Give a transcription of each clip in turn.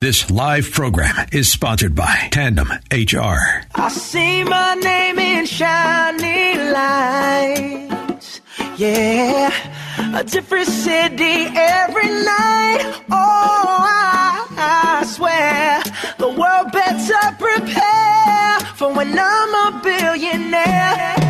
This live program is sponsored by Tandem HR. I see my name in shining lights. Yeah, a different city every night. Oh, I, I swear the world better prepare for when I'm a billionaire.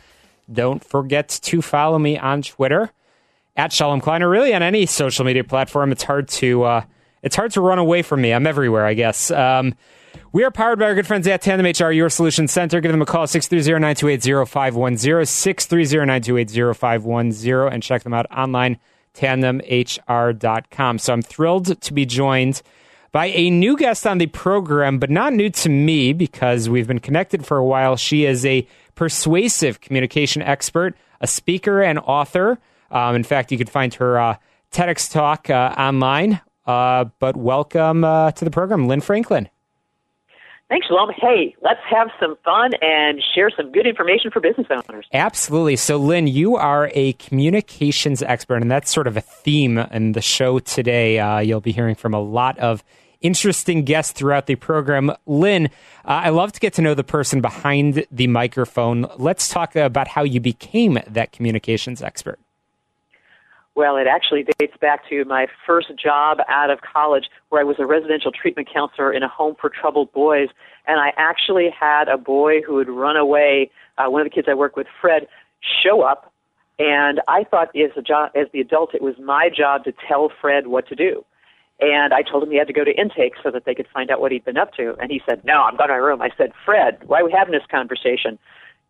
don't forget to follow me on Twitter at Shalom Klein or really on any social media platform. It's hard to uh, it's hard to run away from me. I'm everywhere, I guess. Um, we are powered by our good friends at Tandem HR, your solution center. Give them a call, 630-928-0510, 630-928-0510, and check them out online, tandemhr.com. So I'm thrilled to be joined by a new guest on the program, but not new to me because we've been connected for a while. She is a persuasive communication expert, a speaker, and author. Um, in fact, you can find her uh, TEDx talk uh, online. Uh, but welcome uh, to the program, Lynne Franklin. Thanks, Shalom. Hey, let's have some fun and share some good information for business owners. Absolutely. So, Lynne, you are a communications expert, and that's sort of a theme in the show today. Uh, you'll be hearing from a lot of interesting guests throughout the program. Lynne, uh, I love to get to know the person behind the microphone. Let's talk about how you became that communications expert. Well, it actually dates back to my first job out of college where I was a residential treatment counselor in a home for troubled boys. And I actually had a boy who had run away, uh, one of the kids I worked with, Fred, show up. And I thought as, a job, as the adult, it was my job to tell Fred what to do. And I told him he had to go to intake so that they could find out what he'd been up to. And he said, No, I'm going to my room. I said, Fred, why are we having this conversation?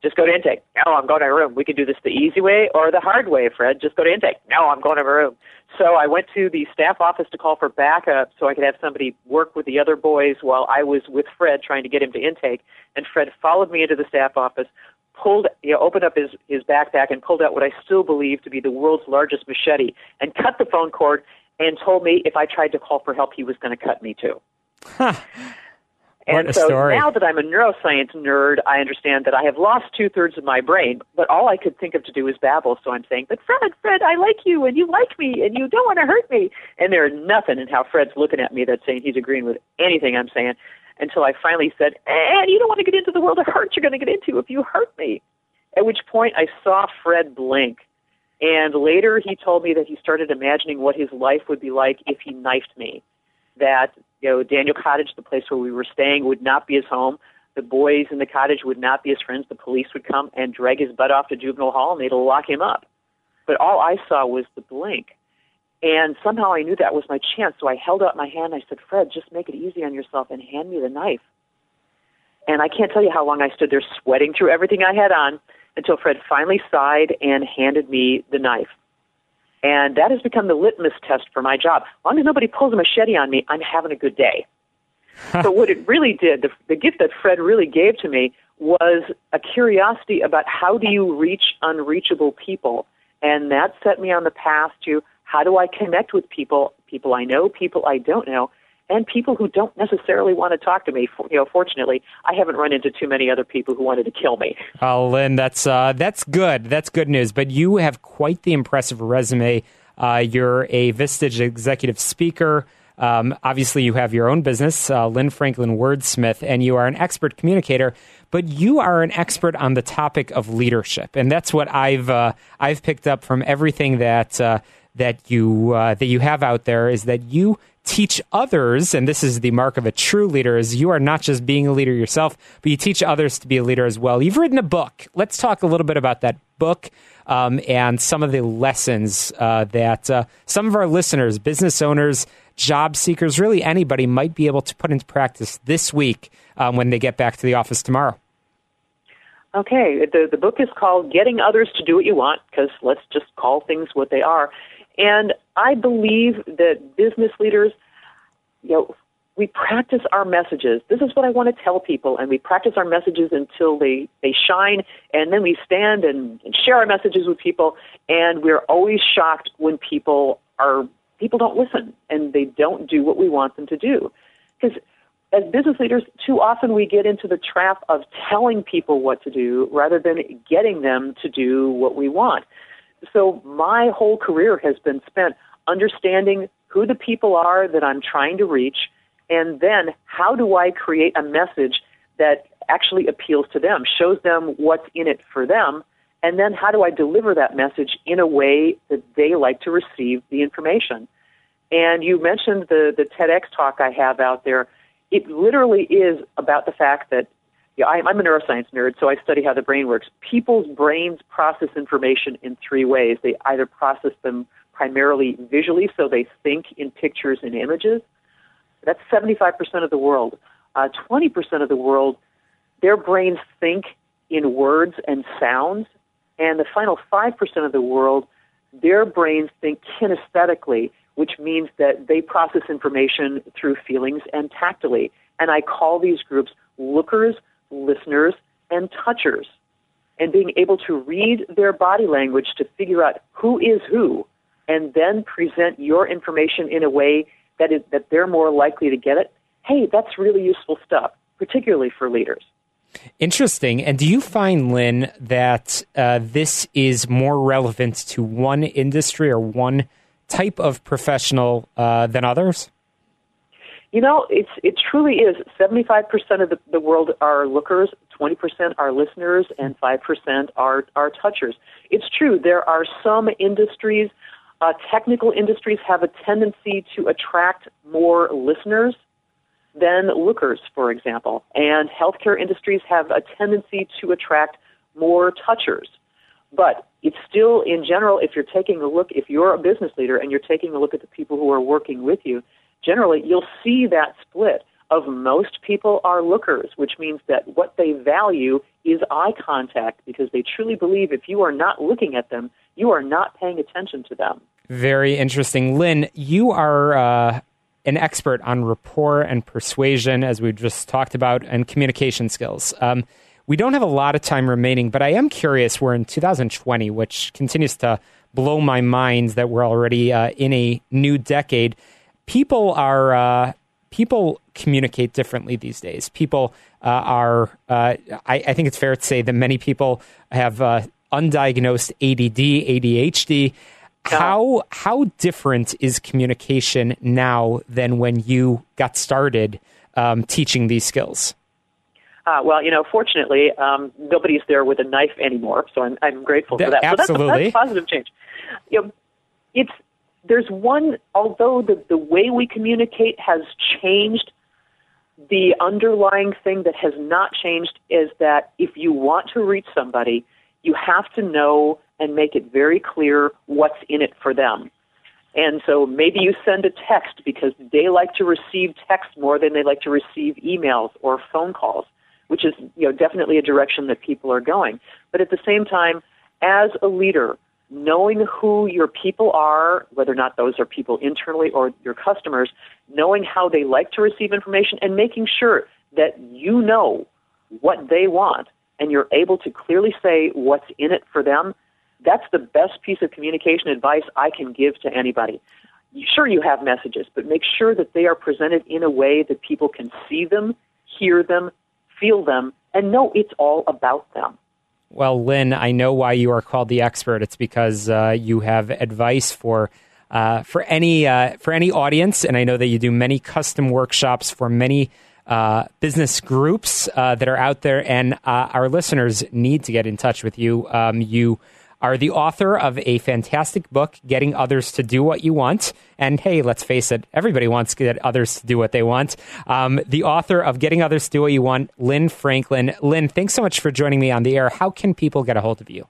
Just go to intake. No, I'm going to my room. We can do this the easy way or the hard way, Fred. Just go to intake. No, I'm going to my room. So I went to the staff office to call for backup so I could have somebody work with the other boys while I was with Fred trying to get him to intake. And Fred followed me into the staff office, pulled, you know, opened up his, his backpack and pulled out what I still believe to be the world's largest machete and cut the phone cord and told me if I tried to call for help, he was going to cut me too. Huh. And What so story. now that I'm a neuroscience nerd, I understand that I have lost two thirds of my brain, but all I could think of to do is babble. So I'm saying, but Fred, Fred, I like you and you like me and you don't want to hurt me. And there's nothing in how Fred's looking at me that's saying he's agreeing with anything I'm saying until I finally said, and you don't want to get into the world of hurt you're going to get into if you hurt me. At which point I saw Fred blink. And later he told me that he started imagining what his life would be like if he knifed me that you know Daniel Cottage, the place where we were staying, would not be his home. The boys in the cottage would not be his friends. The police would come and drag his butt off to juvenile hall, and they'd lock him up. But all I saw was the blink, and somehow I knew that was my chance. So I held out my hand. I said, "Fred, just make it easy on yourself and hand me the knife." And I can't tell you how long I stood there sweating through everything I had on until Fred finally sighed and handed me the knife. And that has become the litmus test for my job. As long as nobody pulls a machete on me, I'm having a good day. but what it really did, the, the gift that Fred really gave to me was a curiosity about how do you reach unreachable people. And that set me on the path to how do I connect with people, people I know, people I don't know, and people who don't necessarily want to talk to me. You know, fortunately, I haven't run into too many other people who wanted to kill me. Oh, Lynne, that's uh, that's good. That's good news. But you have quite the impressive resume. Uh, you're a Vistage executive speaker. Um, obviously, you have your own business, uh, Lynne Franklin Wordsmith, and you are an expert communicator. But you are an expert on the topic of leadership, and that's what I've uh, I've picked up from everything that uh, that you uh, that you have out there is that you teach others, and this is the mark of a true leader, is you are not just being a leader yourself, but you teach others to be a leader as well. You've written a book. Let's talk a little bit about that book um, and some of the lessons uh, that uh, some of our listeners, business owners, job seekers, really anybody might be able to put into practice this week um, when they get back to the office tomorrow. Okay, the the book is called "Getting Others to Do What You Want" because let's just call things what they are. And I believe that business leaders, you know, we practice our messages. This is what I want to tell people, and we practice our messages until they, they shine, and then we stand and, and share our messages with people, and we're always shocked when people are people don't listen and they don't do what we want them to do. Because as business leaders, too often we get into the trap of telling people what to do rather than getting them to do what we want. So my whole career has been spent understanding who the people are that I'm trying to reach, and then how do I create a message that actually appeals to them, shows them what's in it for them, and then how do I deliver that message in a way that they like to receive the information. And you mentioned the, the TEDx talk I have out there. It literally is about the fact that I'm, I'm a neuroscience nerd, so I study how the brain works. People's brains process information in three ways. They either process them primarily visually, so they think in pictures and images. That's 75% of the world. Uh, 20% of the world, their brains think in words and sounds. And the final 5% of the world, their brains think kinesthetically, which means that they process information through feelings and tactily. And I call these groups lookers, listeners, and touchers. And being able to read their body language to figure out who is who, and then present your information in a way that, is, that they're more likely to get it, hey, that's really useful stuff, particularly for leaders. Interesting. And do you find, Lynne, that uh, this is more relevant to one industry or one type of professional uh, than others? You know, it's it truly is. Seventy five percent of the, the world are lookers, twenty percent are listeners, and five percent are are touchers. It's true. There are some industries, uh, technical industries, have a tendency to attract more listeners than lookers, for example, and healthcare industries have a tendency to attract more touchers. But it's still, in general, if you're taking a look, if you're a business leader and you're taking a look at the people who are working with you, generally you'll see that split of most people are lookers, which means that what they value is eye contact because they truly believe if you are not looking at them, you are not paying attention to them. Very interesting. Lynne, you are uh, an expert on rapport and persuasion, as we just talked about, and communication skills. Um, we don't have a lot of time remaining, but I am curious. We're in 2020, which continues to blow my mind that we're already uh, in a new decade people are uh, people communicate differently these days. People uh, are. Uh, I, I, think it's fair to say that many people have uh, undiagnosed ADD, ADHD. How how different is communication now than when you got started um, teaching these skills? Uh, well, you know, fortunately, um, nobody's there with a knife anymore, so I'm, I'm grateful for that. Absolutely, so that's, that's positive change. You know, it's there's one, although the, the way we communicate has changed, the underlying thing that has not changed is that if you want to reach somebody, you have to know and make it very clear what's in it for them. And so maybe you send a text because they like to receive text more than they like to receive emails or phone calls, which is you know definitely a direction that people are going. But at the same time, as a leader, knowing who your people are, whether or not those are people internally or your customers, knowing how they like to receive information, and making sure that you know what they want and you're able to clearly say what's in it for them, that's the best piece of communication advice I can give to anybody. Sure, you have messages, but make sure that they are presented in a way that people can see them, hear them, feel them, and know it's all about them. Well, Lynne, I know why you are called the expert. It's because uh, you have advice for uh, for any uh, for any audience, and I know that you do many custom workshops for many uh, business groups uh, that are out there, and uh, our listeners need to get in touch with you. Um, you are the author of a fantastic book, Getting Others to Do What You Want. And hey, let's face it, everybody wants to get others to do what they want. Um, the author of Getting Others to Do What You Want, Lynne Franklin. Lynne, thanks so much for joining me on the air. How can people get a hold of you?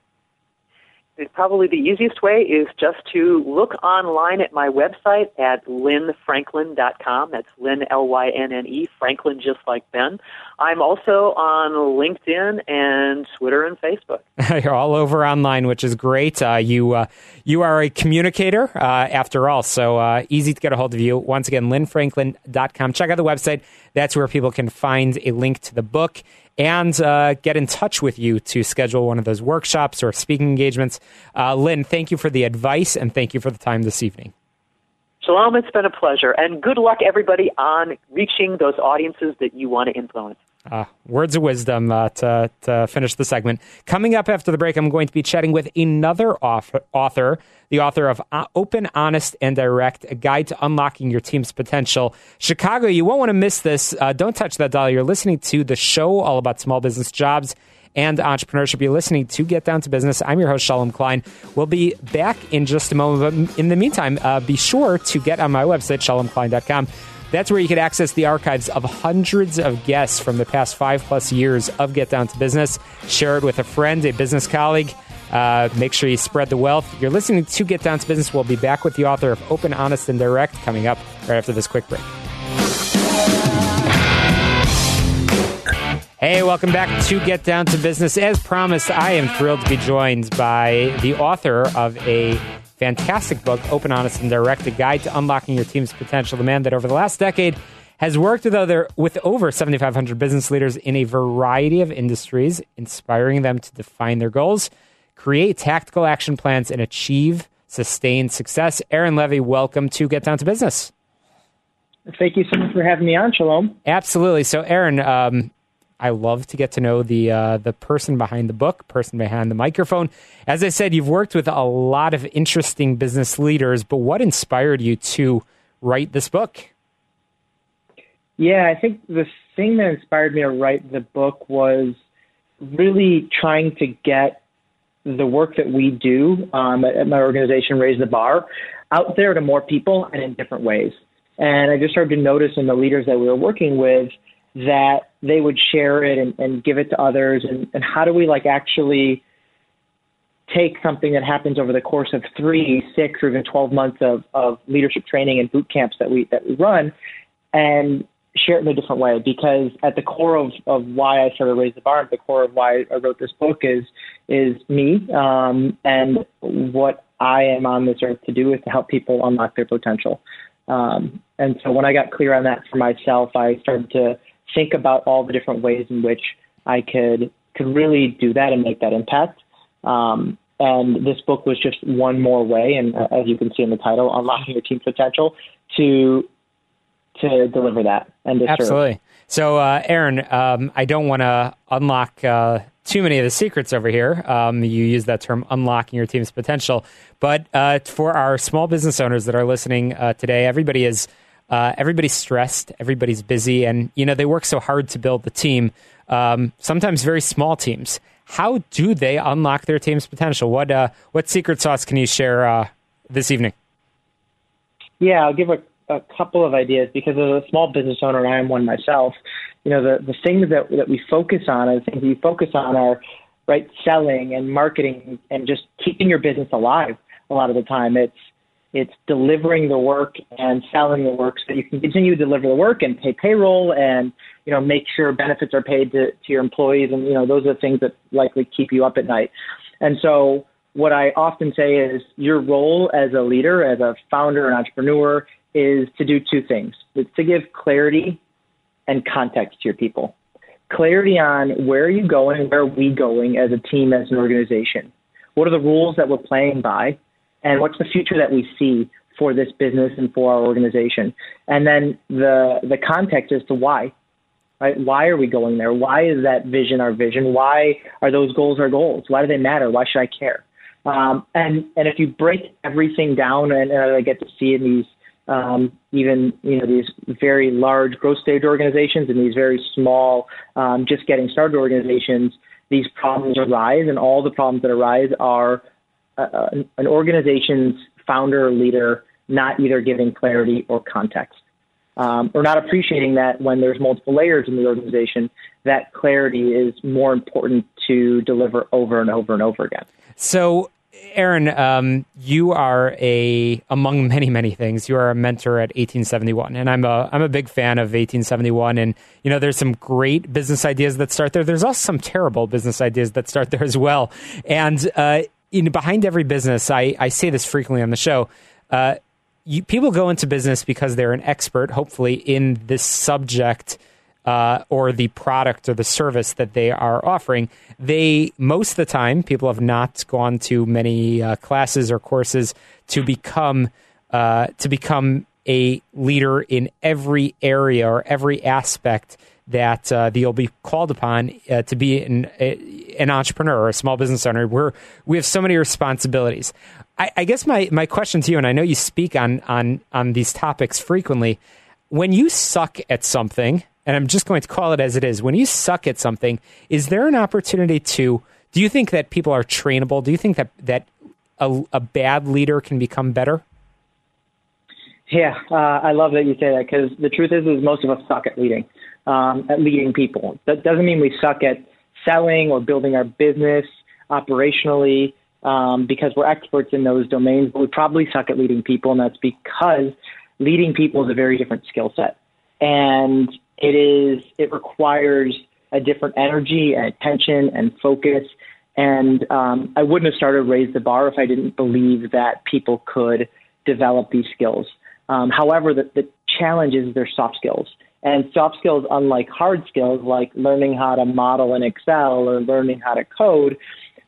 Probably the easiest way is just to look online at my website at lynnefranklin.com. That's Lynne, L-Y-N-N-E, Franklin just like Ben. I'm also on LinkedIn and Twitter and Facebook. You're all over online, which is great. Uh, you uh, you are a communicator, uh, after all, so uh, easy to get a hold of you. Once again, lynnefranklin.com. Check out the website. That's where people can find a link to the book and uh, get in touch with you to schedule one of those workshops or speaking engagements. Uh, Lynne, thank you for the advice and thank you for the time this evening. Shalom, it's been a pleasure. And good luck, everybody, on reaching those audiences that you want to influence. Uh, words of wisdom uh, to, to finish the segment. Coming up after the break, I'm going to be chatting with another author, the author of Open, Honest, and Direct, a guide to unlocking your team's potential. Chicago, you won't want to miss this. Uh, don't touch that dial. You're listening to the show all about small business jobs and entrepreneurship. You're listening to Get Down to Business. I'm your host, Shalom Klein. We'll be back in just a moment. But in the meantime, uh, be sure to get on my website, shalomklein.com that's where you can access the archives of hundreds of guests from the past five plus years of Get Down to Business. Share it with a friend, a business colleague. Uh, make sure you spread the wealth. You're listening to Get Down to Business. We'll be back with the author of Open, Honest, and Direct coming up right after this quick break. Hey, welcome back to Get Down to Business. As promised, I am thrilled to be joined by the author of a fantastic book, Open, Honest, and Direct, a guide to unlocking your team's potential. The man that over the last decade has worked with other with over 7,500 business leaders in a variety of industries, inspiring them to define their goals, create tactical action plans, and achieve sustained success. Aaron Levy, welcome to Get Down to Business. Thank you so much for having me on, Shalom. Absolutely. So, Aaron, um, I love to get to know the uh, the person behind the book, person behind the microphone. As I said, you've worked with a lot of interesting business leaders, but what inspired you to write this book? Yeah, I think the thing that inspired me to write the book was really trying to get the work that we do um, at my organization, Raise the Bar, out there to more people and in different ways. And I just started to notice in the leaders that we were working with that they would share it and, and give it to others and, and how do we like actually take something that happens over the course of three, six, or even twelve months of, of leadership training and boot camps that we that we run and share it in a different way because at the core of, of why I started Raise the Bar, at the core of why I wrote this book is is me um, and what I am on this earth to do is to help people unlock their potential. Um, and so when I got clear on that for myself, I started to think about all the different ways in which I could could really do that and make that impact. Um, and this book was just one more way, and uh, as you can see in the title, unlocking your team's potential to to deliver that and to absolutely. Serve. So, uh, Aaron, um, I don't want to unlock uh, too many of the secrets over here. Um, you use that term, unlocking your team's potential. But uh, for our small business owners that are listening uh, today, everybody is uh, everybody's stressed, everybody's busy, and you know they work so hard to build the team. Um, sometimes very small teams. How do they unlock their team's potential? What uh, what secret sauce can you share this evening? Yeah, I'll give a, a couple of ideas because as a small business owner, and I am one myself. You know, the the things that that we focus on, the things we focus on are right selling and marketing and just keeping your business alive. A lot of the time, it's it's delivering the work and selling the work so that you can continue to deliver the work and pay payroll and you know make sure benefits are paid to, to your employees and you know those are the things that likely keep you up at night. And so what I often say is your role as a leader, as a founder and entrepreneur, is to do two things. It's to give clarity and context to your people. Clarity on where are you going, where are we going as a team, as an organization. What are the rules that we're playing by? and what's the future that we see for this business and for our organization. And then the the context as to why. Right? Why are we going there? Why is that vision our vision? Why are those goals our goals? Why do they matter? Why should I care? Um, and and if you break everything down, and, and I get to see in these um, even you know these very large growth stage organizations and these very small, um, just getting started organizations, these problems arise, and all the problems that arise are uh, an organization's founder or leader not either giving clarity or context. Um, or not appreciating that when there's multiple layers in the organization, that clarity is more important to deliver over and over and over again. So, Aaron, um, you are a among many many things. You are a mentor at 1871, and I'm a I'm a big fan of 1871. And you know, there's some great business ideas that start there. There's also some terrible business ideas that start there as well. And uh, in, behind every business, I I say this frequently on the show. Uh, you, people go into business because they're an expert, hopefully, in this subject uh, or the product or the service that they are offering. They most of the time, people have not gone to many uh, classes or courses to become uh, to become a leader in every area or every aspect that uh, you'll be called upon uh, to be an, a, an entrepreneur or a small business owner. We're we have so many responsibilities. I, I guess my, my question to you, and I know you speak on, on, on these topics frequently, when you suck at something, and I'm just going to call it as it is, when you suck at something, is there an opportunity to, do you think that people are trainable? Do you think that, that a, a bad leader can become better? Yeah, uh, I love that you say that because the truth is, is most of us suck at leading, um, at leading people. That doesn't mean we suck at selling or building our business operationally um, because we're experts in those domains, but we probably suck at leading people, and that's because leading people is a very different skill set, and it is it requires a different energy and attention and focus. And um, I wouldn't have started Raise the Bar if I didn't believe that people could develop these skills. Um, however, the, the challenge is their soft skills. And soft skills, unlike hard skills like learning how to model in Excel or learning how to code,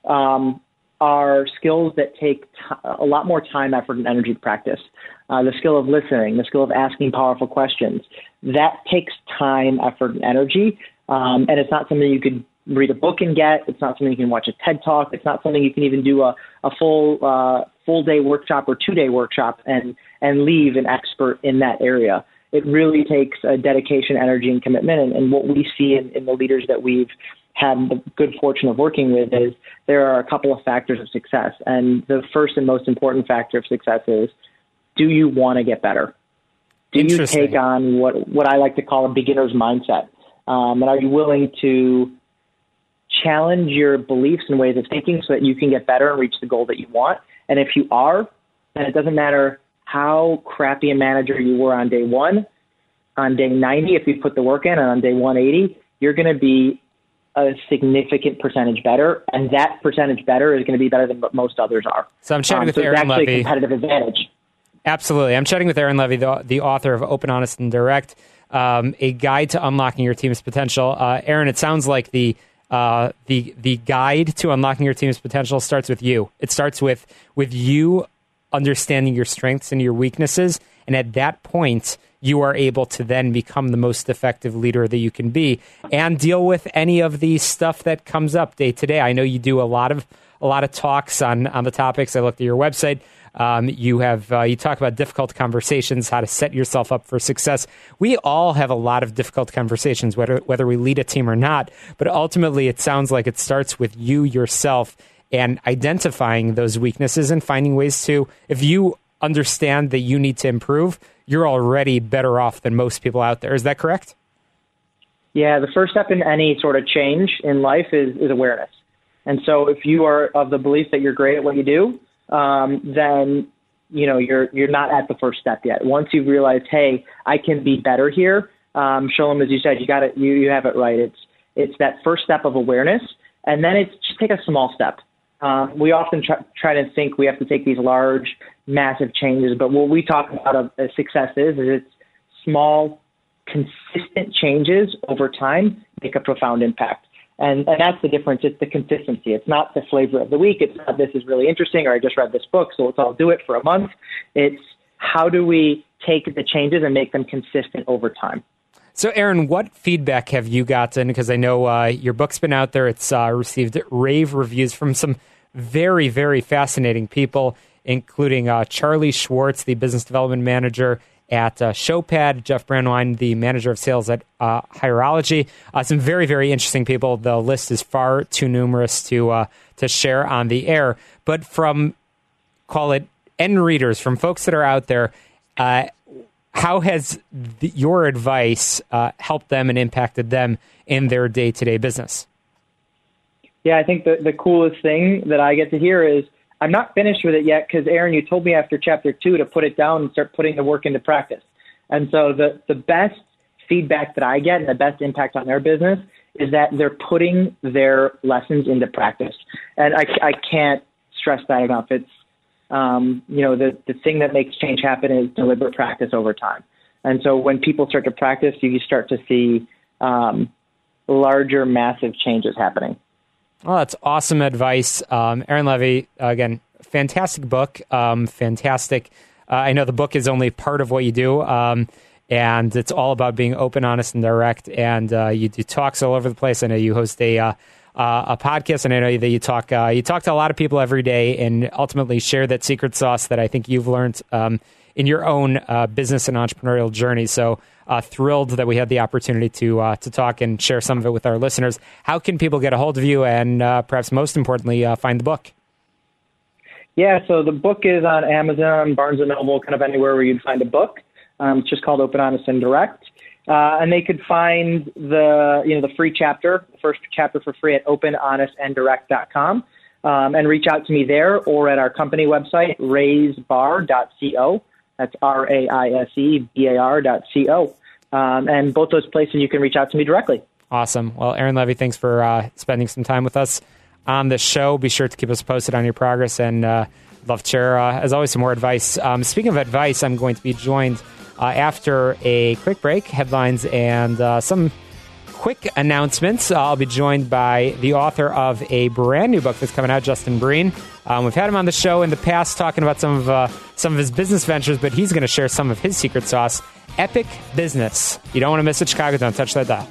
um, are skills that take t- a lot more time, effort, and energy to practice. Uh, the skill of listening, the skill of asking powerful questions, that takes time, effort, and energy. Um, and it's not something you could read a book and get. It's not something you can watch a TED talk. It's not something you can even do a, a full uh, full day workshop or two day workshop and and leave an expert in that area. It really takes a dedication, energy, and commitment. And, and what we see in, in the leaders that we've had the good fortune of working with is there are a couple of factors of success. And the first and most important factor of success is do you want to get better? Do you take on what, what I like to call a beginner's mindset? Um, and are you willing to challenge your beliefs and ways of thinking so that you can get better and reach the goal that you want? And if you are, then it doesn't matter how crappy a manager you were on day one, on day 90, if you put the work in, and on day 180, you're going to be a significant percentage better, and that percentage better is going to be better than what most others are. So I'm chatting um, with so Aaron Levy. A competitive advantage. Absolutely, I'm chatting with Aaron Levy, the, the author of Open, Honest, and Direct, um, a guide to unlocking your team's potential. Uh, Aaron, it sounds like the uh, the the guide to unlocking your team's potential starts with you. It starts with with you understanding your strengths and your weaknesses, and at that point you are able to then become the most effective leader that you can be and deal with any of the stuff that comes up day to day. I know you do a lot of a lot of talks on on the topics. I looked at your website. Um, you have uh, you talk about difficult conversations, how to set yourself up for success. We all have a lot of difficult conversations, whether whether we lead a team or not. But ultimately, it sounds like it starts with you yourself and identifying those weaknesses and finding ways to. If you understand that you need to improve, you're already better off than most people out there. Is that correct? Yeah, the first step in any sort of change in life is, is awareness. And so if you are of the belief that you're great at what you do, um, then you know you're you're not at the first step yet. Once you've realized, hey, I can be better here, um, Shalom, as you said, you got it. You you have it right. It's it's that first step of awareness, and then it's just take a small step. Um, we often try, try to think we have to take these large, massive changes, but what we talk about as success is, is it's small, consistent changes over time make a profound impact. And, and that's the difference. It's the consistency. It's not the flavor of the week. It's not this is really interesting or I just read this book, so let's all do it for a month. It's how do we take the changes and make them consistent over time. So, Aaron, what feedback have you gotten? Because I know uh, your book's been out there. It's uh, received rave reviews from some very, very fascinating people, including uh, Charlie Schwartz, the business development manager at uh, Showpad. Jeff Brandwine, the manager of sales at uh, Hireology. Uh, some very, very interesting people. The list is far too numerous to uh, to share on the air. But from call it end readers, from folks that are out there, uh, how has your advice uh, helped them and impacted them in their day to day business? Yeah, I think the, the coolest thing that I get to hear is I'm not finished with it yet because Aaron, you told me after chapter two to put it down and start putting the work into practice. And so the, the best feedback that I get and the best impact on their business is that they're putting their lessons into practice. And I, I can't stress that enough. It's, um, you know, the, the thing that makes change happen is deliberate practice over time. And so when people start to practice, you start to see um, larger, massive changes happening. Well, that's awesome advice. Um, Aaron Levy, again, fantastic book. Um, fantastic. Uh, I know the book is only part of what you do, um, and it's all about being open, honest, and direct. And uh, you do talks all over the place. I know you host a uh, uh a podcast, and I know that you talk uh, you talk to a lot of people every day, and ultimately share that secret sauce that I think you've learned um, in your own uh, business and entrepreneurial journey. So uh, thrilled that we had the opportunity to uh, to talk and share some of it with our listeners. How can people get a hold of you, and uh, perhaps most importantly, uh, find the book? Yeah, so the book is on Amazon, Barnes and Noble, kind of anywhere where you'd find a book. Um, it's just called Open, Honest, and Direct. Uh, and they could find the you know the free chapter, the first chapter for free at openhonestanddirect.com. Um, and reach out to me there or at our company website, raisebar.co. That's R A I S E B A R dot C O. Um, and both those places you can reach out to me directly. Awesome. Well, Aaron Levy, thanks for uh, spending some time with us on the show. Be sure to keep us posted on your progress and uh, love to share, uh, as always, some more advice. Um, speaking of advice, I'm going to be joined uh, after a quick break, headlines, and uh, some quick announcements. I'll be joined by the author of a brand new book that's coming out, Justin Breen. Um, we've had him on the show in the past talking about some of uh, some of his business ventures, but he's going to share some of his secret sauce. Epic business. You don't want to miss it, Chicago. Don't touch that dial.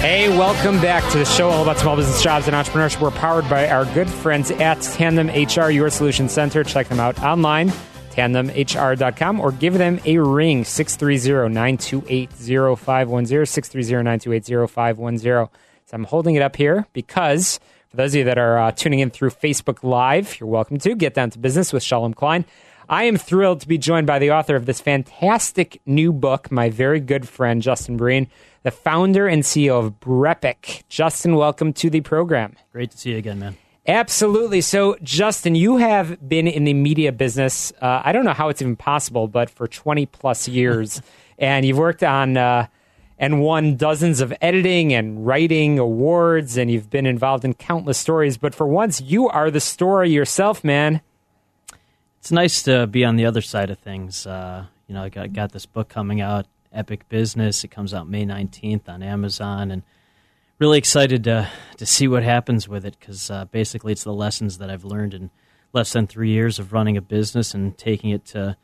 Hey, welcome back to the show all about small business jobs and entrepreneurship. We're powered by our good friends at Tandem HR, your solution center. Check them out online, tandemhr.com, or give them a ring, 630 928 0510, 630 928 0510. So I'm holding it up here because for those of you that are uh, tuning in through Facebook Live, you're welcome to get down to business with Shalom Klein. I am thrilled to be joined by the author of this fantastic new book, my very good friend Justin Breen, the founder and CEO of Brepic. Justin, welcome to the program. Great to see you again, man. Absolutely. So, Justin, you have been in the media business. Uh, I don't know how it's even possible, but for 20 plus years. and you've worked on uh, and won dozens of editing and writing awards, and you've been involved in countless stories. But for once, you are the story yourself, man. It's nice to be on the other side of things. Uh, you know, I got, got this book coming out, Epic Business. It comes out May 19th on Amazon, and really excited to, to see what happens with it because uh, basically it's the lessons that I've learned in less than three years of running a business and taking it to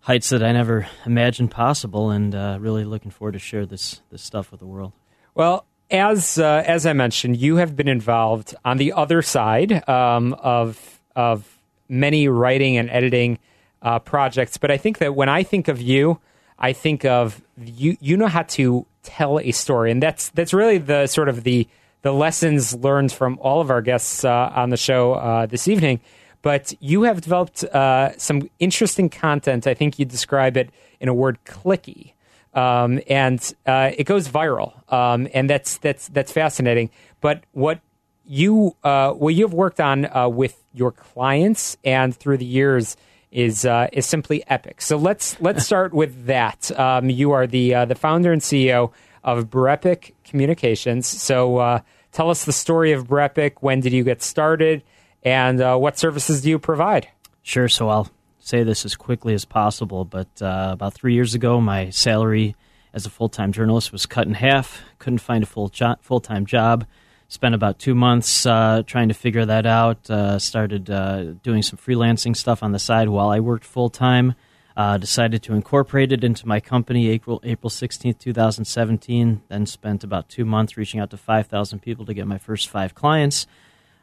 heights that I never imagined possible, and uh, really looking forward to share this this stuff with the world. Well, as uh, as I mentioned, you have been involved on the other side um, of of many writing and editing uh, projects, but I think that when I think of you, I think of you. You know how to tell a story, and that's that's really the sort of the the lessons learned from all of our guests uh, on the show uh, this evening but you have developed uh, some interesting content. I think you describe it in a word clicky. Um, and uh, it goes viral, um, and that's that's that's fascinating. But what you uh, what you've worked on uh, with your clients and through the years is uh, is simply epic. So let's let's start with that. Um, you are the uh, the founder and CEO of Brepic Communications. So tell us the story of Brepic. When did you get started? And uh, what services do you provide? Sure. So I'll say this as quickly as possible. But uh, about three years ago, my salary as a full time journalist was cut in half. Couldn't find a full jo- full time job. Spent about two months uh, trying to figure that out. Uh, started uh, doing some freelancing stuff on the side while I worked full time. Uh, decided to incorporate it into my company April April sixteenth, two thousand seventeen. Then spent about two months reaching out to five thousand people to get my first five clients.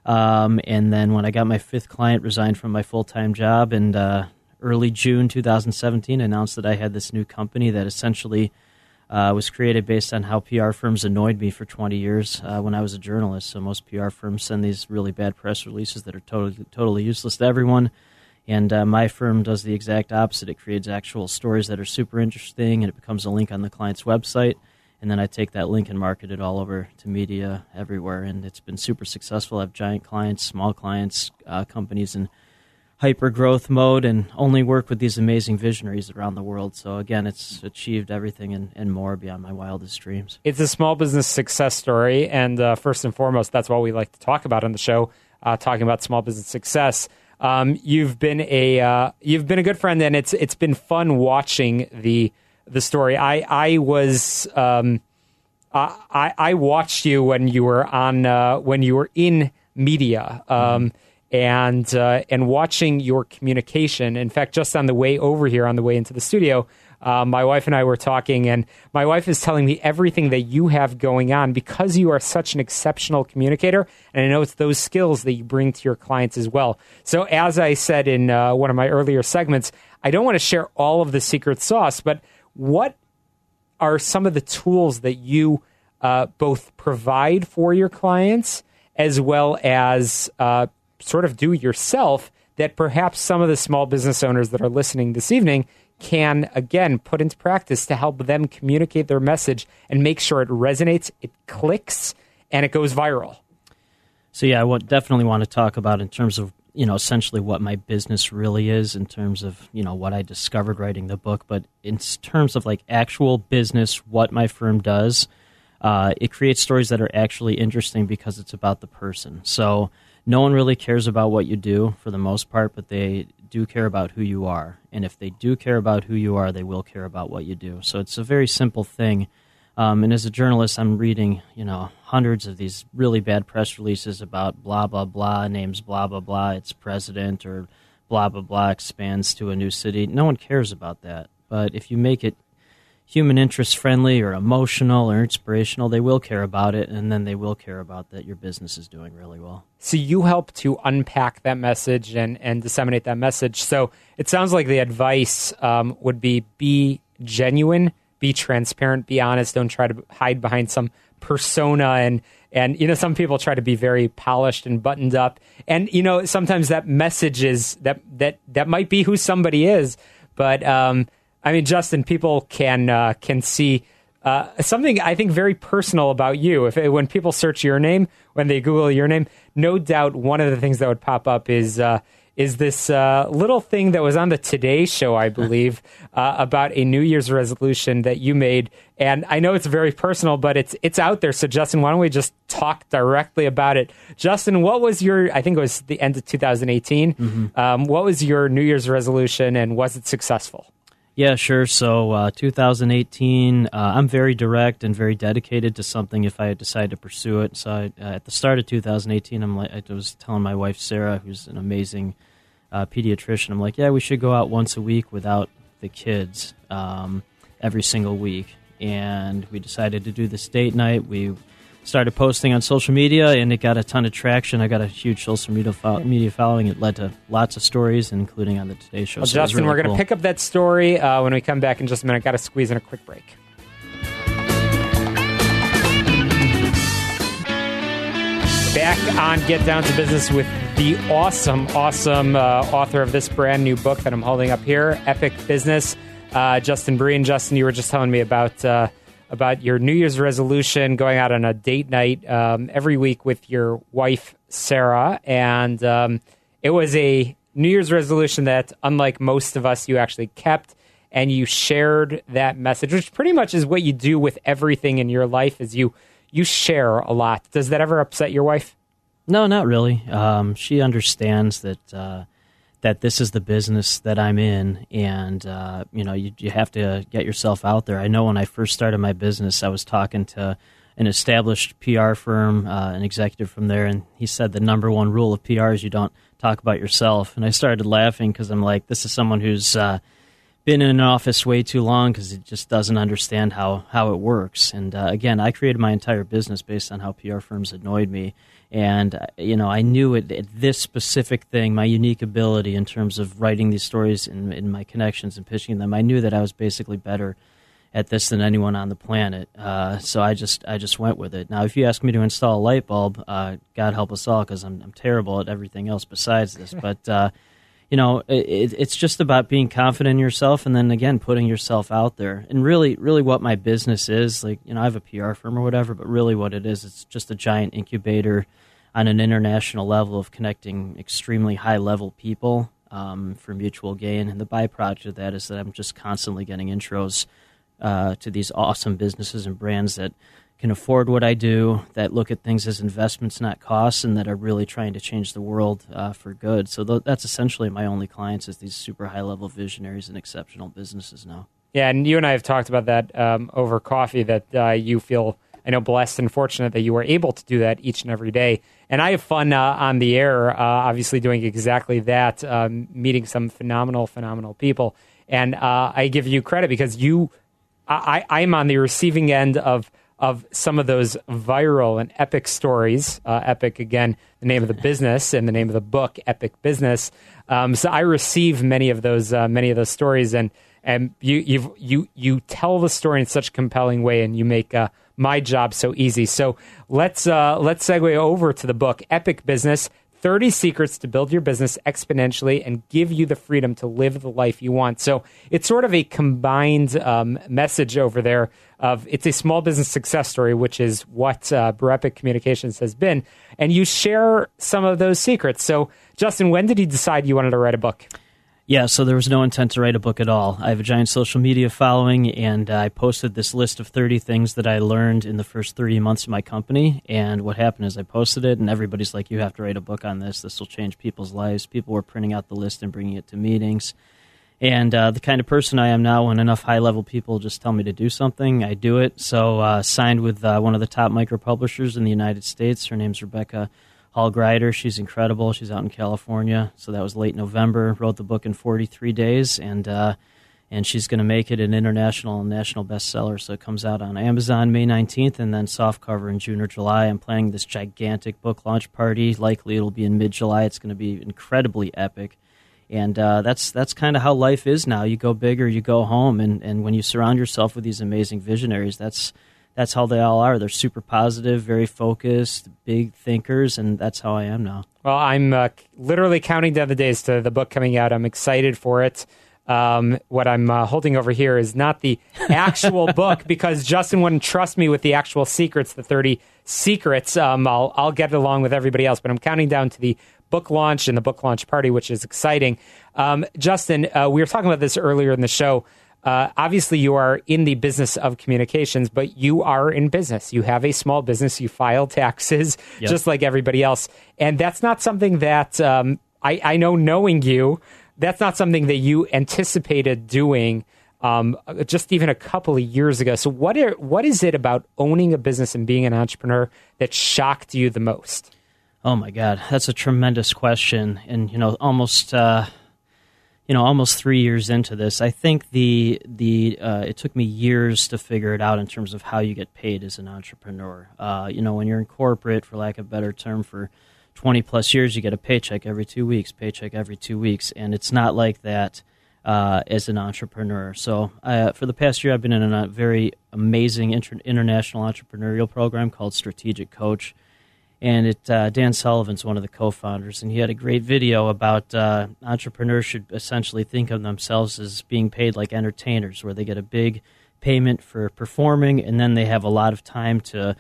Um, and then when I got my fifth client, resigned from my full time job, and uh, early June 2017, announced that I had this new company that essentially uh, was created based on how PR firms annoyed me for 20 years uh, when I was a journalist. So most PR firms send these really bad press releases that are totally totally useless to everyone. And uh, my firm does the exact opposite. It creates actual stories that are super interesting, and it becomes a link on the client's website. And then I take that link and market it all over to media everywhere. And it's been super successful. I have giant clients, small clients, uh, companies in hyper growth mode, and only work with these amazing visionaries around the world. So again, it's achieved everything and, and more beyond my wildest dreams. It's a small business success story. And uh, first and foremost, that's what we like to talk about on the show, uh, talking about small business success. Um, you've been a uh, you've been a good friend, and it's it's been fun watching the the story. I I was um, I I watched you when you were on uh, when you were in media. Um, and uh, and watching your communication. In fact, just on the way over here, on the way into the studio, uh, my wife and I were talking, and my wife is telling me everything that you have going on because you are such an exceptional communicator. And I know it's those skills that you bring to your clients as well. So, as I said in uh, one of my earlier segments, I don't want to share all of the secret sauce, but what are some of the tools that you uh, both provide for your clients as well as uh, sort of do yourself that perhaps some of the small business owners that are listening this evening can again put into practice to help them communicate their message and make sure it resonates, it clicks, and it goes viral. So yeah, I definitely want to talk about in terms of you know essentially what my business really is in terms of you know what I discovered writing the book, but in terms of like actual business, what my firm does, uh, it creates stories that are actually interesting because it's about the person. So no one really cares about what you do for the most part, but they do care about who you are. And if they do care about who you are, they will care about what you do. So it's a very simple thing. Um, and as a journalist, I'm reading, you know, hundreds of these really bad press releases about blah blah blah names blah blah blah. It's president or blah blah blah expands to a new city. No one cares about that. But if you make it human interest friendly or emotional or inspirational, they will care about it, and then they will care about that your business is doing really well. So you help to unpack that message and, and disseminate that message. So it sounds like the advice um, would be be genuine, be transparent, be honest. Don't try to hide behind some persona and and you know some people try to be very polished and buttoned up and you know sometimes that message is that that that might be who somebody is but um I mean, Justin, people can uh, can see uh, something I think very personal about you. If when people search your name, when they Google your name, no doubt one of the things that would pop up is uh, is this uh, little thing that was on the Today Show, I believe, uh, about a New Year's resolution that you made. And I know it's very personal, but it's it's out there. So, Justin, why don't we just talk directly about it? Justin, what was your? I think it was the end of 2018. Mm-hmm. Um, what was your New Year's resolution, and was it successful? Yeah, sure. So, uh, 2018, uh, I'm very direct and very dedicated to something if I decide to pursue it. So, I, uh, at the start of 2018, I'm like, I was telling my wife Sarah, who's an amazing uh, pediatrician, I'm like, yeah, we should go out once a week without the kids um, every single week. And we decided to do this date night. We started posting on social media, and it got a ton of traction. I got a huge social media, fo- media following. It led to lots of stories, including on the Today Show. Well, so Justin, really we're going to pick up that story uh, when we come back in just a minute. Got to squeeze in a quick break. Back on Get Down to Business with the awesome, awesome uh, author of this brand new book that I'm holding up here, Epic Business, uh, Justin Breen. Justin, you were just telling me about uh, about your New Year's resolution, going out on a date night um, every week with your wife, Sarah. And um, it was a New Year's resolution that, unlike most of us, you actually kept and you shared that message, which pretty much is what you do with everything in your life is you you share a lot. Does that ever upset your wife? No, not really. Um, she understands that uh, that this is the business that I'm in, and uh, you know you, you have to get yourself out there. I know when I first started my business, I was talking to an established PR firm, uh, an executive from there, and he said the number one rule of PR is you don't talk about yourself. And I started laughing because I'm like, this is someone who's uh, been in an office way too long because it just doesn't understand how how it works. And uh, again, I created my entire business based on how PR firms annoyed me. And uh, you know, I knew it, it, this specific thing, my unique ability in terms of writing these stories and, and my connections and pitching them. I knew that I was basically better at this than anyone on the planet. Uh, so I just I just went with it. Now, if you ask me to install a light bulb, uh, God help us all, because I'm, I'm terrible at everything else besides this. but uh, you know, it, it's just about being confident in yourself, and then again putting yourself out there. And really, really, what my business is, like you know, I have a PR firm or whatever, but really, what it is, it's just a giant incubator on an international level of connecting extremely high level people um, for mutual gain. And the byproduct of that is that I'm just constantly getting intros uh, to these awesome businesses and brands that can afford what I do, that look at things as investments, not costs, and that are really trying to change the world uh, for good. So th- that's essentially my only clients is these super high level visionaries and exceptional businesses now. Yeah, and you and I have talked about that um, over coffee. That uh, you feel, I know, blessed and fortunate that you are able to do that each and every day. And I have fun uh, on the air, uh, obviously doing exactly that, um, meeting some phenomenal, phenomenal people. And uh, I give you credit because you, I, I'm on the receiving end of of some of those viral and epic stories. Uh, epic, again, the name of the business and the name of the book, Epic Business. Um, so I receive many of those, uh, many of those stories, and and you you you you tell the story in such a compelling way, and you make uh, my job so easy. So let's uh, let's segue over to the book, Epic Business. 30 secrets to build your business exponentially and give you the freedom to live the life you want. So it's sort of a combined um, message over there of it's a small business success story, which is what uh, Brepic Communications has been. And you share some of those secrets. So, Justin, when did you decide you wanted to write a book? Yeah, so there was no intent to write a book at all. I have a giant social media following, and I posted this list of 30 things that I learned in the first 30 months of my company. And what happened is I posted it, and everybody's like, You have to write a book on this. This will change people's lives. People were printing out the list and bringing it to meetings. And uh, the kind of person I am now, when enough high level people just tell me to do something, I do it. So, uh, signed with uh, one of the top micro publishers in the United States. Her name's Rebecca Hall Gruyter. She's incredible. She's out in California. So, that was late November. Wrote the book in 43 days. And, uh, and she's going to make it an international and national bestseller. So, it comes out on Amazon May 19th and then softcover in June or July. I'm planning this gigantic book launch party. Likely it'll be in mid July. It's going to be incredibly epic and uh, that's that's kind of how life is now. You go big or you go home, and, and when you surround yourself with these amazing visionaries, that's that's how they all are. They're super positive, very focused, big thinkers, and that's how I am now. Well, I'm uh, literally counting down the days to the book coming out. I'm excited for it. Um, what I'm uh, holding over here is not the actual book because Justin wouldn't trust me with the actual secrets, the 30 secrets. Um, I'll I'll get it along with everybody else, but I'm counting down to the book launch and the book launch party, which is exciting. Um, Justin, uh, we were talking about this earlier in the show. Uh, obviously, you are in the business of communications, but you are in business. You have a small business. You file taxes yep. just like everybody else, and that's not something that um, I, I, know. Knowing you, that's not something that you anticipated doing. Um, just even a couple of years ago. So, what are, what is it about owning a business and being an entrepreneur that shocked you the most? Oh my God, that's a tremendous question, and you know, almost uh, you know, almost three years into this, I think the the uh, it took me years to figure it out in terms of how you get paid as an entrepreneur. Uh, you know, when you're in corporate, for lack of a better term, for 20 plus years, you get a paycheck every two weeks, paycheck every two weeks, and it's not like that. Uh, as an entrepreneur. So, uh, for the past year, I've been in a very amazing inter- international entrepreneurial program called Strategic Coach and it uh, Dan Sullivan's one of the co-founders, and he had a great video about uh, entrepreneurs should essentially think of themselves as being paid like entertainers, where they get a big payment for performing, and then they have a lot of time to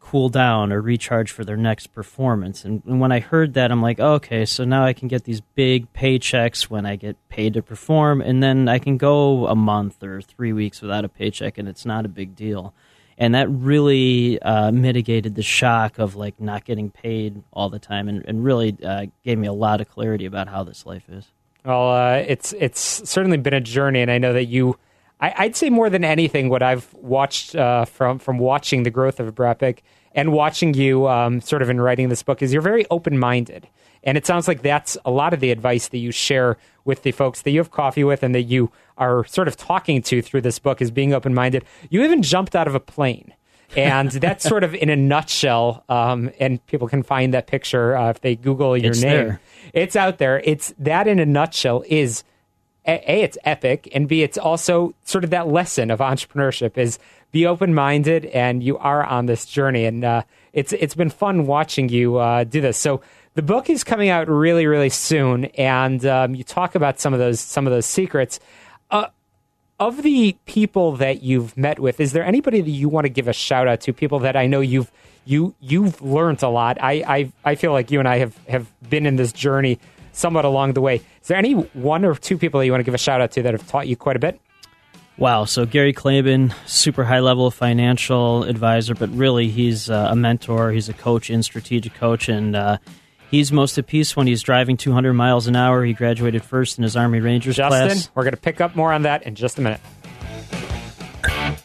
cool down or recharge for their next performance. And, and when I heard that, I'm like, okay, so now I can get these big paychecks when I get paid to perform, and then I can go a month or three weeks without a paycheck, and it's not a big deal and that really uh, mitigated the shock of like not getting paid all the time, and, and really uh, gave me a lot of clarity about how this life is. Well, uh, it's it's certainly been a journey, and I know that you. I, would say more than anything, what I've watched uh, from from watching the growth of Brepic and watching you um, sort of in writing this book is you're very open minded, and it sounds like that's a lot of the advice that you share with the folks that you have coffee with and that you are sort of talking to through this book is being open minded. You even jumped out of a plane. and that's sort of in a nutshell. Um, and people can find that picture uh, if they Google your It's name. there. It's out there. It's that in a nutshell is a, a, it's epic, and b it's also sort of that lesson of entrepreneurship is be open minded, and you are on this journey, and uh, it's it's been fun watching you uh, do this. So the book is coming out really really soon, and um, you talk about some of those some of those secrets. Uh, of the people that you've met with, is there anybody that you want to give a shout out to? People that I know you've you you've learned a lot. I I, I feel like you and I have have been in this journey somewhat along the way. Is there any one or two people that you want to give a shout out to that have taught you quite a bit? Wow. So Gary Klaben, super high level financial advisor, but really he's uh, a mentor. He's a coach in strategic coach, and uh, he's most at peace when he's driving 200 miles an hour. He graduated first in his Army Rangers Justin, class. we're going to pick up more on that in just a minute.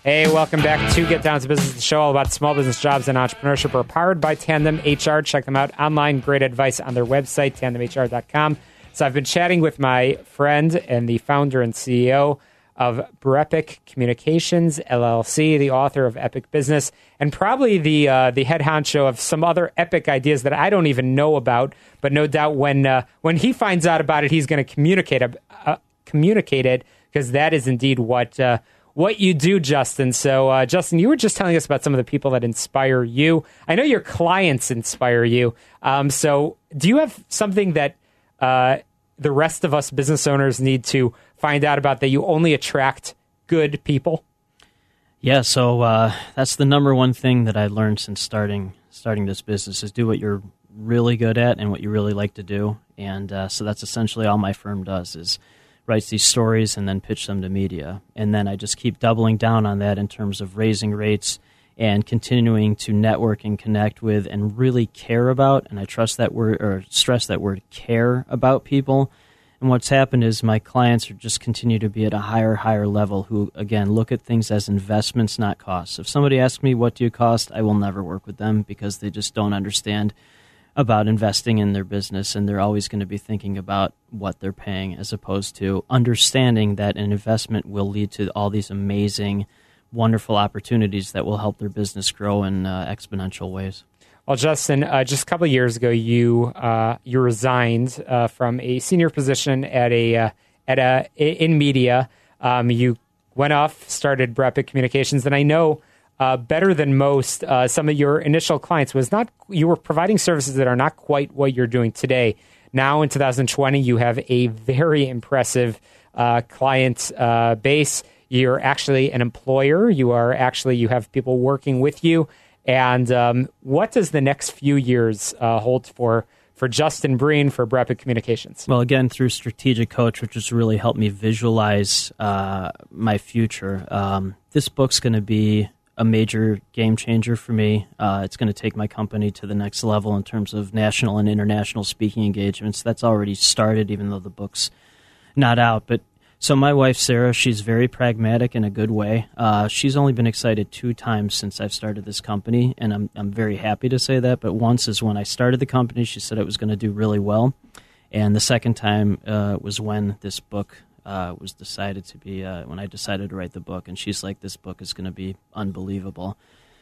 Hey, welcome back to Get Down to Business, the show all about small business jobs and entrepreneurship. We're powered by Tandem HR. Check them out online. Great advice on their website, tandemhr.com. So I've been chatting with my friend and the founder and CEO of Brepic Communications LLC, the author of Epic Business, and probably the uh, the head honcho of some other epic ideas that I don't even know about. But no doubt when uh, when he finds out about it, he's going to communicate uh, communicate it because that is indeed what uh, what you do, Justin. So, uh, Justin, you were just telling us about some of the people that inspire you. I know your clients inspire you. Um, so, do you have something that uh, the rest of us business owners need to find out about that you only attract good people? Yeah, so uh, that's the number one thing that I learned since starting starting this business is do what you're really good at and what you really like to do, and uh, so that's essentially all my firm does is writes these stories and then pitch them to media, and then I just keep doubling down on that in terms of raising rates and continuing to network and connect with and really care about, and I trust that word or stress that word care about people. And what's happened is my clients are just continue to be at a higher, higher level who, again, look at things as investments, not costs. If somebody asks me, what do you cost? I will never work with them because they just don't understand about investing in their business and they're always going to be thinking about what they're paying as opposed to understanding that an investment will lead to all these amazing, wonderful opportunities that will help their business grow in uh, exponential ways. Well, Justin, uh, just a couple of years ago, you uh, you resigned uh, from a senior position at a uh, at a in media. Um, you went off, started Brepic Communications, and I know uh, better than most, uh, some of your initial clients was not you were providing services that are not quite what you're doing today. Now in 2020, you have a very impressive client base. You're actually an employer. You are actually you have people working with you. And um, what does the next few years uh, hold for for Justin Breen for Brepic Communications? Well, again, through Strategic Coach, which has really helped me visualize uh, my future. Um, this book's going to be a major game changer for me. Uh, it's going to take my company to the next level in terms of national and international speaking engagements. That's already started, even though the book's not out. But so my wife Sarah, she's very pragmatic in a good way. Uh, she's only been excited two times since I've started this company, and I'm I'm very happy to say that. But once is when I started the company. She said it was going to do really well, and the second time uh, was when this book uh, was decided to be uh, when I decided to write the book, and she's like, "This book is going to be unbelievable."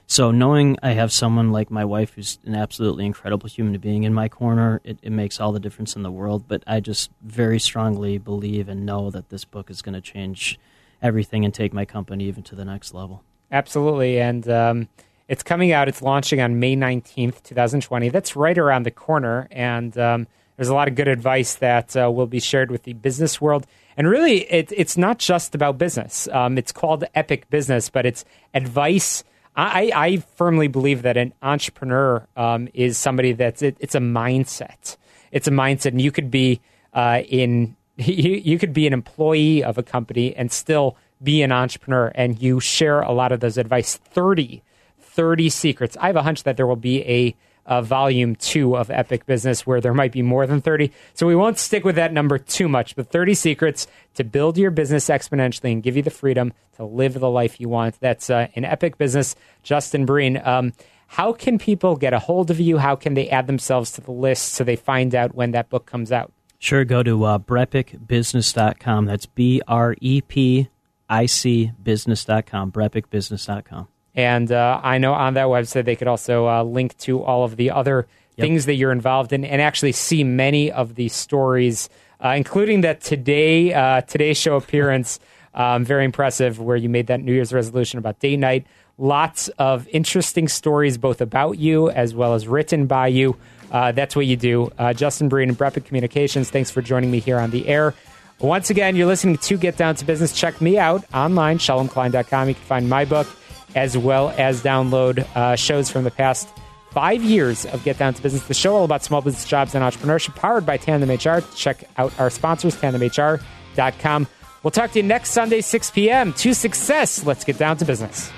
So knowing I have someone like my wife who's an absolutely incredible human being in my corner, it, it makes all the difference in the world. But I just very strongly believe and know that this book is going to change everything and take my company even to the next level. Absolutely, and um, it's coming out. It's launching on May nineteenth, two thousand twenty. That's right around the corner, and um, there's a lot of good advice that uh, will be shared with the business world. And really, it, it's not just about business. Um, it's called Epic Business, but it's advice. I, I firmly believe that an entrepreneur um, is somebody that's it, it's a mindset. It's a mindset, and you could be uh, in you, you could be an employee of a company and still be an entrepreneur, and you share a lot of those advice. 30, 30 secrets. I have a hunch that there will be a uh, volume two of Epic Business where there might be more than 30. So we won't stick with that number too much, but 30 secrets to build your business exponentially and give you the freedom to live the life you want. That's uh, in Epic Business. Justin Breen. Um, how can people get a hold of you? How can they add themselves to the list so they find out when that book comes out? Sure, go to uh, brepicbusiness.com. That's B R E P I C business.com, brepicbusiness.com. And uh, I know on that website they could also uh, link to all of the other Yep. things that you're involved in and actually see many of the stories, uh, including that today uh, today's show appearance. Um, very impressive, where you made that New Year's resolution about date night. Lots of interesting stories, both about you as well as written by you. Uh, that's what you do. Uh, Justin Breen and Brepic Communications, thanks for joining me here on the air. Once again, you're listening to Get Down to Business. Check me out online, shalomklein.com. You can find my book as well as download uh, shows from the past five years of Get Down to Business, the show all about small business jobs and entrepreneurship, powered by Tandem HR. Check out our sponsors, tandemhr.com. We'll talk to you next Sunday, 6 p.m. To success. Let's get down to business.